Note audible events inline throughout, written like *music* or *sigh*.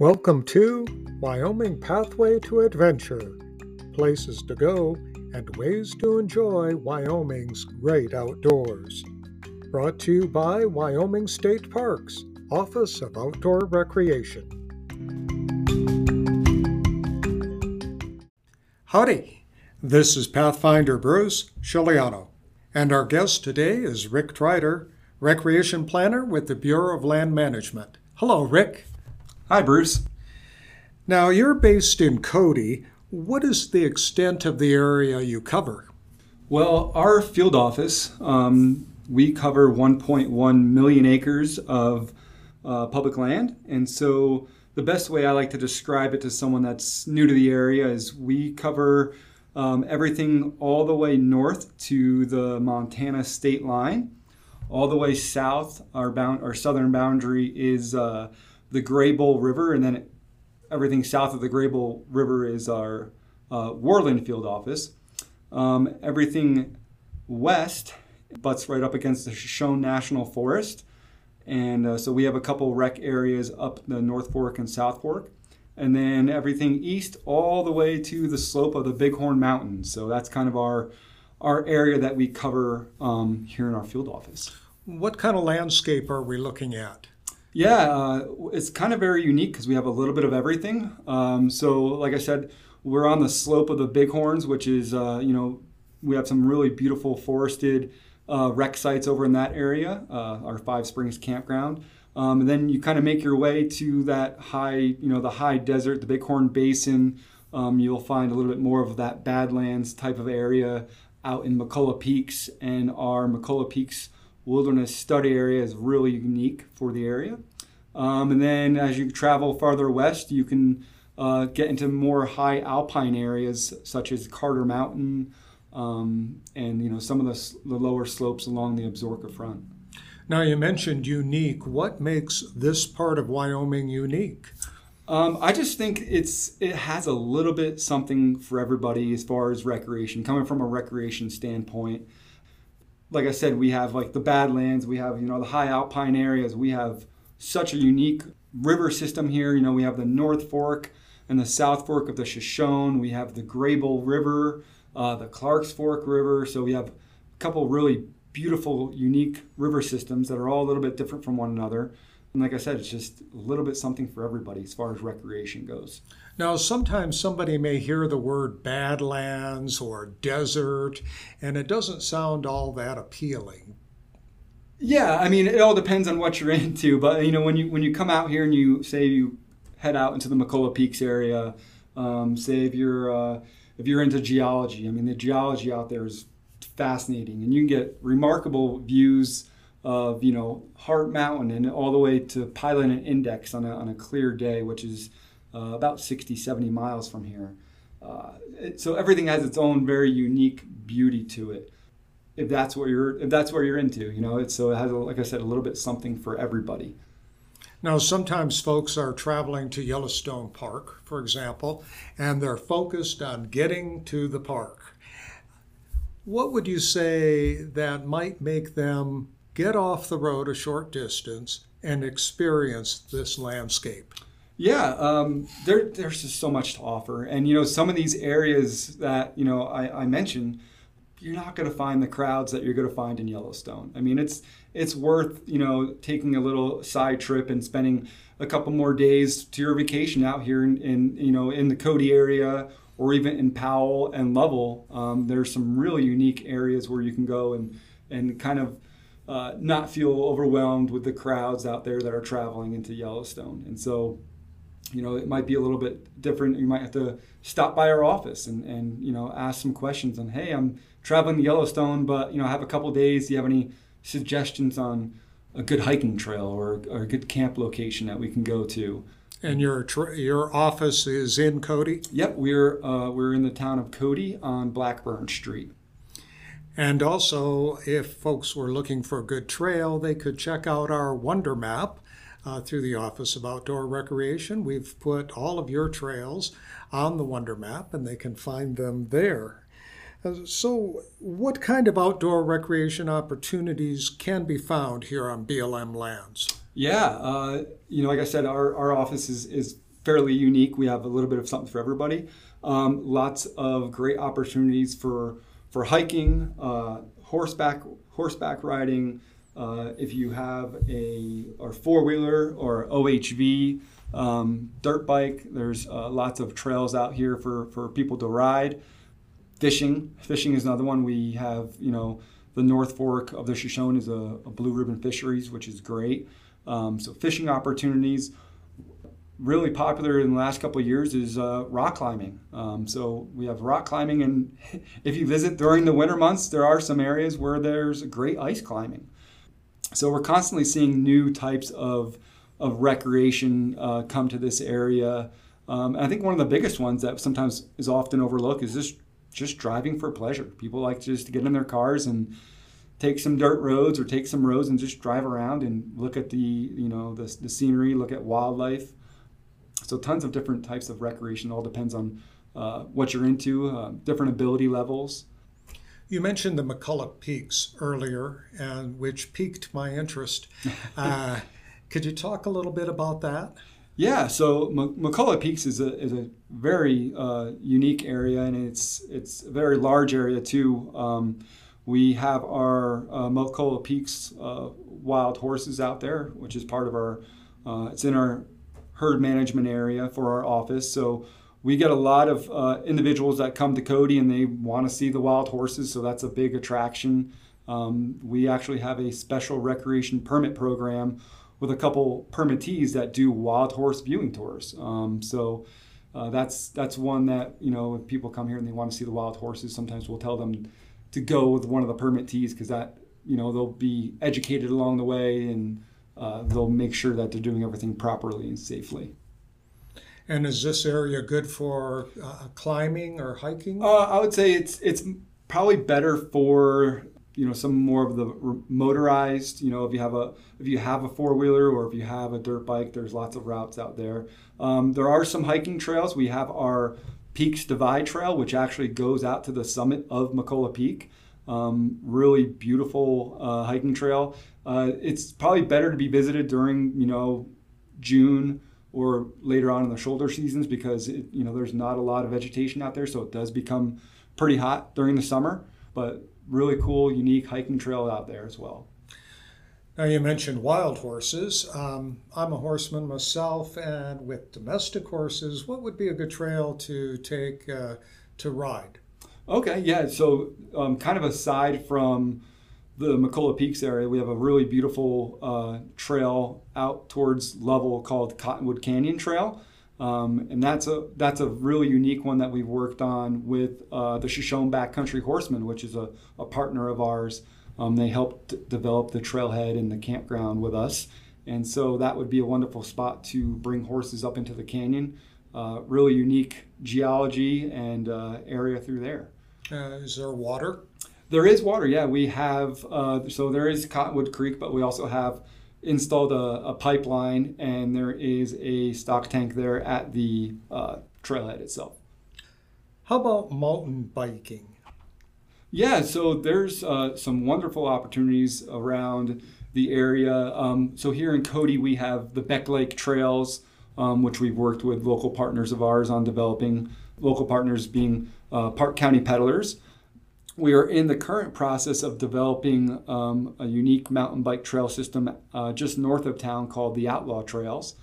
Welcome to Wyoming Pathway to Adventure places to go and ways to enjoy Wyoming's great outdoors. Brought to you by Wyoming State Parks, Office of Outdoor Recreation. Howdy, this is Pathfinder Bruce Shiliano, and our guest today is Rick Tryder, Recreation Planner with the Bureau of Land Management. Hello, Rick. Hi, Bruce. Now, you're based in Cody. What is the extent of the area you cover? Well, our field office, um, we cover 1.1 million acres of uh, public land. And so the best way I like to describe it to someone that's new to the area is we cover um, everything all the way north to the Montana state line. All the way south, our, bound, our southern boundary is uh, the Greybull River, and then everything south of the Greybull River is our uh, Worland field office. Um, everything west butts right up against the Shoshone National Forest. And uh, so we have a couple rec areas up the North Fork and South Fork. And then everything east all the way to the slope of the Bighorn Mountains. So that's kind of our, our area that we cover um, here in our field office. What kind of landscape are we looking at? Yeah, uh, it's kind of very unique because we have a little bit of everything. Um, so, like I said, we're on the slope of the Bighorns, which is, uh, you know, we have some really beautiful forested uh, rec sites over in that area, uh, our Five Springs campground. Um, and then you kind of make your way to that high, you know, the high desert, the Bighorn Basin. Um, you'll find a little bit more of that Badlands type of area out in McCullough Peaks, and our McCullough Peaks wilderness study area is really unique for the area. Um, and then as you travel farther west, you can uh, get into more high alpine areas such as Carter Mountain um, and you know some of the, the lower slopes along the Absaroka Front. Now you mentioned unique. What makes this part of Wyoming unique? Um, I just think it's it has a little bit something for everybody as far as recreation. Coming from a recreation standpoint, like I said, we have like the Badlands, we have you know the high alpine areas, we have such a unique river system here. You know, we have the North Fork and the South Fork of the Shoshone. We have the Greybull River, uh, the Clarks Fork River. So we have a couple really beautiful, unique river systems that are all a little bit different from one another. And like I said, it's just a little bit something for everybody as far as recreation goes. Now, sometimes somebody may hear the word badlands or desert, and it doesn't sound all that appealing. Yeah, I mean, it all depends on what you're *laughs* into. But you know, when you when you come out here and you say you head out into the McCullough Peaks area, um, say if you're uh, if you're into geology, I mean, the geology out there is fascinating, and you can get remarkable views of you know Heart Mountain and all the way to Pilot and Index on a, on a clear day, which is uh, about 60, 70 miles from here. Uh, it, so everything has its own very unique beauty to it if that's what you're if that's where you're into you know? It's so it has like i said a little bit something for everybody. Now sometimes folks are traveling to yellowstone park for example and they're focused on getting to the park. What would you say that might make them get off the road a short distance and experience this landscape yeah, um, there, there's just so much to offer, and you know some of these areas that you know I, I mentioned, you're not going to find the crowds that you're going to find in Yellowstone. I mean, it's it's worth you know taking a little side trip and spending a couple more days to your vacation out here in, in you know in the Cody area or even in Powell and Lovell. Um, there's some really unique areas where you can go and and kind of uh, not feel overwhelmed with the crowds out there that are traveling into Yellowstone. And so you know, it might be a little bit different. You might have to stop by our office and, and you know, ask some questions on, hey, I'm traveling to Yellowstone, but, you know, I have a couple days. Do you have any suggestions on a good hiking trail or, or a good camp location that we can go to? And your your office is in Cody. Yep, we're uh, we're in the town of Cody on Blackburn Street. And also, if folks were looking for a good trail, they could check out our Wonder Map uh, through the Office of Outdoor Recreation. We've put all of your trails on the Wonder Map and they can find them there. Uh, so, what kind of outdoor recreation opportunities can be found here on BLM lands? Yeah, uh, you know, like I said, our, our office is, is fairly unique. We have a little bit of something for everybody. Um, lots of great opportunities for for hiking, uh, horseback horseback riding. Uh, if you have a or four wheeler or OHV um, dirt bike, there's uh, lots of trails out here for for people to ride. Fishing, fishing is another one. We have you know the North Fork of the Shoshone is a, a blue ribbon fisheries, which is great. Um, so fishing opportunities really popular in the last couple of years is uh, rock climbing. Um, so we have rock climbing, and *laughs* if you visit during the winter months, there are some areas where there's great ice climbing. So we're constantly seeing new types of of recreation uh, come to this area. Um, I think one of the biggest ones that sometimes is often overlooked is just just driving for pleasure. People like just to get in their cars and take some dirt roads or take some roads and just drive around and look at the you know the, the scenery, look at wildlife. So tons of different types of recreation. All depends on uh, what you're into, uh, different ability levels. You mentioned the McCullough Peaks earlier, and which piqued my interest. *laughs* Uh, could you talk a little bit about that? Yeah, so M- McCullough Peaks is a, is a very uh, unique area, and it's it's a very large area too. Um, we have our uh, McCullough Peaks uh, wild horses out there, which is part of our. Uh, it's in our herd management area for our office. So we get a lot of uh, individuals that come to Cody and they want to see the wild horses. So that's a big attraction. Um, we actually have a special recreation permit program with a couple permittees that do wild horse viewing tours. Um, so uh, that's that's one that you know if people come here and they want to see the wild horses, sometimes we'll tell them to go with one of the permittees because that you know they'll be educated along the way and uh, they'll make sure that they're doing everything properly and safely. And is this area good for uh, climbing or hiking? Uh, I would say it's it's probably better for you know some more of the motorized. You know, if you have a if you have a four wheeler or if you have a dirt bike, there's lots of routes out there. Um, there are some hiking trails. We have our Peaks Divide Trail, which actually goes out to the summit of McCullough Peak. Um, really beautiful uh, hiking trail. Uh, it's probably better to be visited during you know June or later on in the shoulder seasons because it, you know there's not a lot of vegetation out there, so it does become pretty hot during the summer. But really cool, unique hiking trail out there as well. Now you mentioned wild horses. Um, I'm a horseman myself, and with domestic horses, what would be a good trail to take uh, to ride? Okay, yeah. So um, kind of aside from the McCullough Peaks area, we have a really beautiful uh, trail out towards Lovell called Cottonwood Canyon Trail. Um, and that's a that's a really unique one that we've worked on with uh, the Shoshone Backcountry Horsemen, which is a, a partner of ours. Um, they helped develop the trailhead and the campground with us, and so that would be a wonderful spot to bring horses up into the canyon. Uh, really unique geology and uh, area through there. Uh, is there water? There is water, yeah. We have, uh, so there is Cottonwood Creek, but we also have installed a, a, pipeline and there is a stock tank there at the uh, trailhead itself. How about mountain biking? Yeah, so there's uh, some wonderful opportunities around the area. Um, so here in Cody, we have the Beck Lake Trails, um, which we've worked with local partners of ours on developing. Local partners being uh, Park County Peddlers we are in the current process of developing um, a unique mountain bike trail system uh, just north of town called the Outlaw Trails.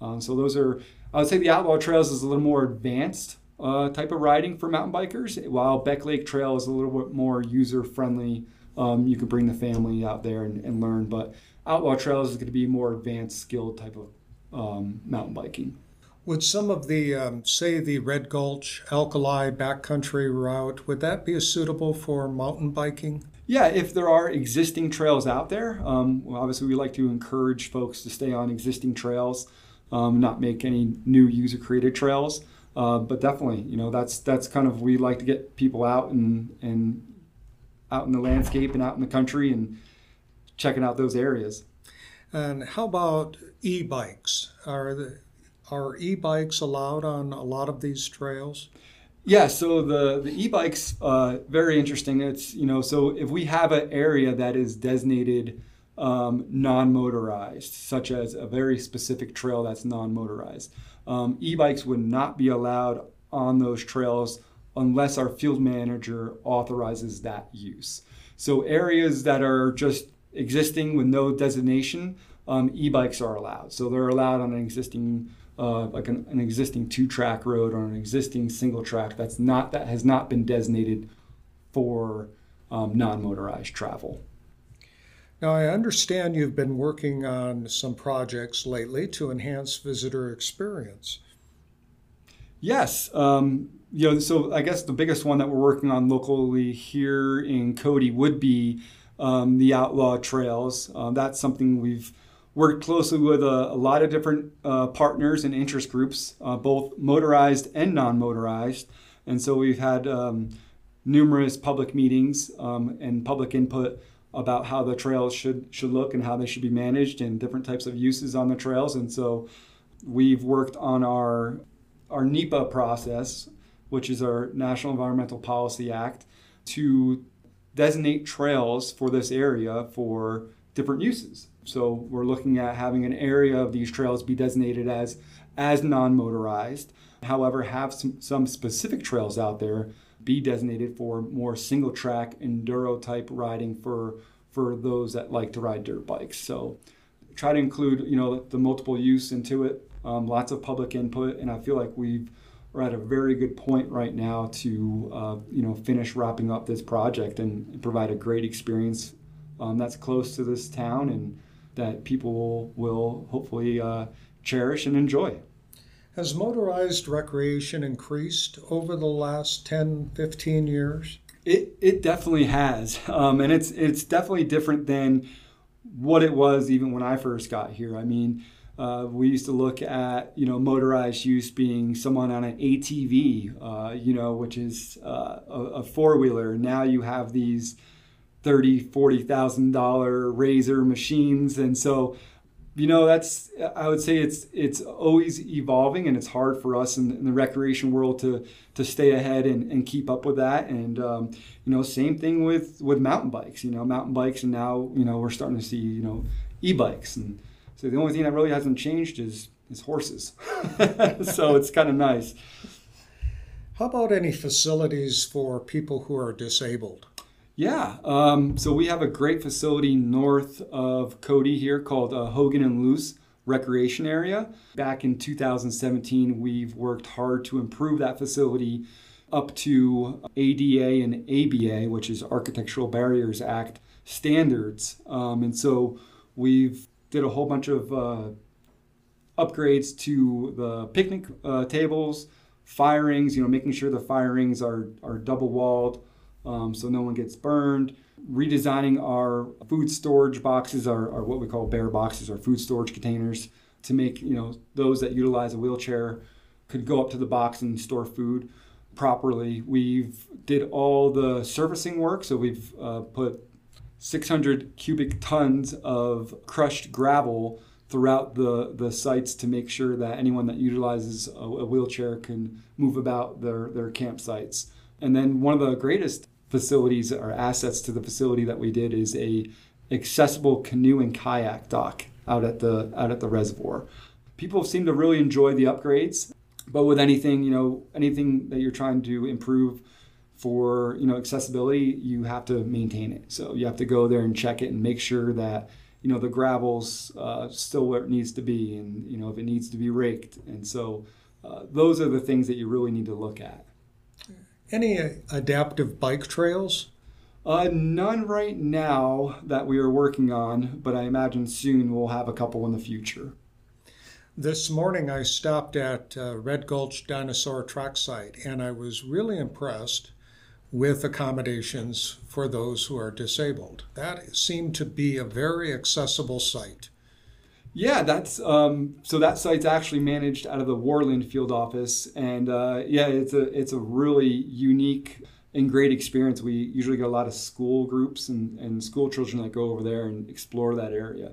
Um, so those are, I would say, the Outlaw Trails is a little more advanced uh, type of riding for mountain bikers, while Beck Lake Trail is a little bit more user friendly. Um, you can bring the family out there and, and, learn, but Outlaw Trails is going to be more advanced, skilled type of um, mountain biking. Would some of the, um, say, the Red Gulch Alkali backcountry route, would that be suitable for mountain biking? Yeah, if there are existing trails out there, um, well, obviously we like to encourage folks to stay on existing trails, um, not make any new user-created trails. Uh, but definitely, you know, that's that's kind of we like to get people out and and out in the landscape and out in the country and checking out those areas. And how about e-bikes? Are the are e-bikes allowed on a lot of these trails? Yeah, so the the e-bikes uh, very interesting. It's you know so if we have an area that is designated um, non motorized, such as a very specific trail that's non motorized. Um, e bikes would not be allowed on those trails unless our field manager authorizes that use. So, areas that are just existing with no designation, um, e bikes are allowed. So, they're allowed on an existing uh, like an, an existing two-track road or an existing single track that's not that has not been designated for um, non-motorized travel. Now, I understand you've been working on some projects lately to enhance visitor experience. Yes, um, you know, so I guess the biggest one that we're working on locally here in Cody would be um, the outlaw trails. Uh, that's something we've worked closely with a, a lot of different uh, partners and interest groups, uh, both motorized and non-motorized, and so we've had um, numerous public meetings um, and public input about how the trails should should look and how they should be managed and different types of uses on the trails. And so we've worked on our our NEPA process, which is our National Environmental Policy Act, to designate trails for this area for different uses. So we're looking at having an area of these trails be designated as as non-motorized. However, have some, some specific trails out there be designated for more single track enduro type riding for for those that like to ride dirt bikes. So try to include you know the multiple use into it, um, lots of public input, and I feel like we've are at a very good point right now to uh, you know finish wrapping up this project and provide a great experience um, that's close to this town and that people will, will hopefully uh, cherish and enjoy. Has motorized recreation increased over the last 10, 15 years? It, it definitely has. *laughs* Um, and it's, it's definitely different than what it was even when I first got here. I mean, uh, we used to look at you know motorized use being someone on an ATV, uh, you know, which is uh, a, a four wheeler. Now you have these thirty, forty thousand dollar razor machines, and so you know that's I would say it's it's always evolving, and it's hard for us in, in the recreation world to to stay ahead and, and keep up with that. And um, you know, same thing with with mountain bikes. You know, mountain bikes, and now you know we're starting to see you know e-bikes, and so the only thing that really hasn't changed is is horses. *laughs* so it's kind of nice. How about any facilities for people who are disabled? Yeah, um, so we have a great facility north of Cody here called uh, Hogan and Luce Recreation Area. Back in 2017, we've worked hard to improve that facility up to ADA and ABA, which is Architectural Barriers Act standards. Um, and so we've did a whole bunch of uh, upgrades to the picnic uh, tables, firings, you know, making sure the firings are, are double walled um, so no one gets burned. Redesigning our food storage boxes, our, our what we call bear boxes, our food storage containers, to make you know those that utilize a wheelchair could go up to the box and store food properly. We've did all the surfacing work, so we've uh, put 600 cubic tons of crushed gravel throughout the, the sites to make sure that anyone that utilizes a, a wheelchair can move about their, their campsites. And then one of the greatest facilities or assets to the facility that we did is a accessible canoe and kayak dock out at the out at the reservoir. People seem to really enjoy the upgrades, but with anything, you know, anything that you're trying to improve for, you know, accessibility, you have to maintain it. So you have to go there and check it and make sure that you know the gravel's uh, still where it needs to be, and you know if it needs to be raked. And so uh, those are the things that you really need to look at. Any adaptive bike trails? Uh, none right now that we are working on, but I imagine soon we'll have a couple in the future. This morning I stopped at uh, Red Gulch Dinosaur Track Site and I was really impressed with accommodations for those who are disabled. That seemed to be a very accessible site. Yeah, that's um, so that site's actually managed out of the Worland field office, and uh, yeah, it's a it's a really unique and great experience. We usually get a lot of school groups and, and school children that go over there and explore that area.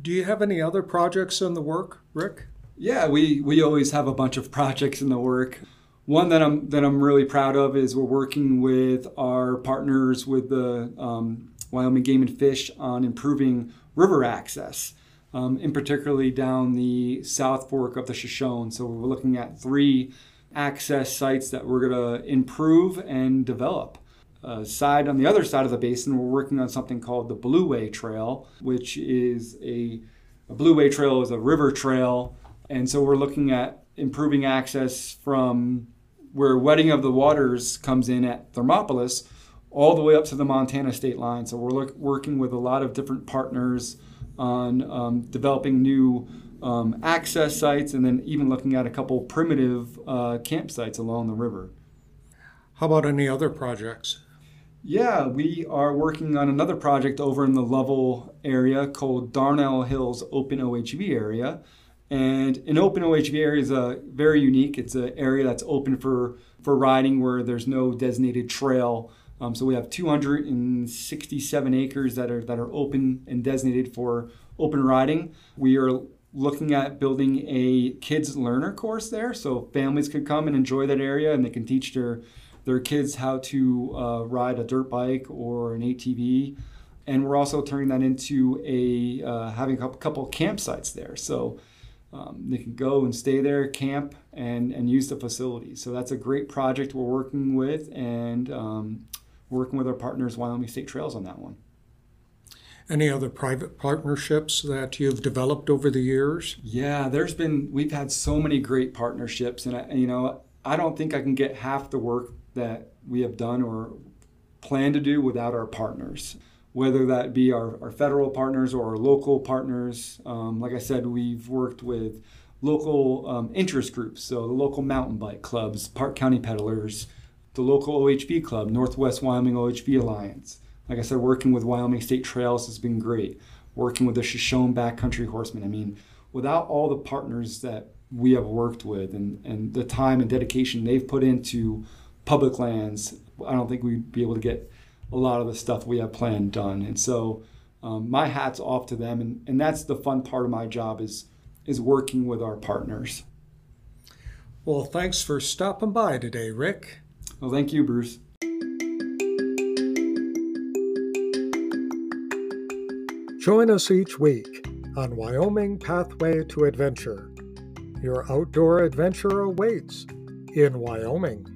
Do you have any other projects in the work, Rick? Yeah, we, we always have a bunch of projects in the work. One that I'm that I'm really proud of is we're working with our partners with the um, Wyoming Game and Fish on improving river access, um, in particularly down the South Fork of the Shoshone. So we're looking at three access sites that we're going to improve and develop. Uh, side on the other side of the basin, we're working on something called the Blue Way Trail, which is a, a Blue Way Trail is a river trail, and so we're looking at improving access from where Wedding of the Waters comes in at Thermopolis all the way up to the Montana state line. So we're look, working with a lot of different partners on um, developing new um, access sites and then even looking at a couple primitive uh, campsites along the river. How about any other projects? Yeah, we are working on another project over in the Lovell area called Darnell Hills Open OHV area. And an open OHV area is a very unique. It's an area that's open for, for riding where there's no designated trail. Um, so we have 267 acres that are that are open and designated for open riding. We are looking at building a kids learner course there, so families could come and enjoy that area, and they can teach their their kids how to uh, ride a dirt bike or an ATV. And we're also turning that into a uh, having a couple campsites there, so um, they can go and stay there, camp, and and use the facilities. So that's a great project we're working with, and um, working with our partners, Wyoming State Trails, on that one. Any other private partnerships that you've developed over the years? Yeah, there's been we've had so many great partnerships, and I, you know I don't think I can get half the work that we have done or plan to do without our partners, whether that be our, our federal partners or our local partners. Um, like I said, we've worked with local um, interest groups, so the local mountain bike clubs, Park County Peddlers, the local OHV club, Northwest Wyoming OHV Alliance. Like I said, working with Wyoming State Trails has been great. Working with the Shoshone Backcountry Horsemen. I mean, without all the partners that we have worked with and, and the time and dedication they've put into public lands, I don't think we'd be able to get a lot of the stuff we have planned done. And so um, my hat's off to them. And, and that's the fun part of my job is, is working with our partners. Well, thanks for stopping by today, Rick. Well, thank you, Bruce. Join us each week on Wyoming Pathway to Adventure. Your outdoor adventure awaits in Wyoming.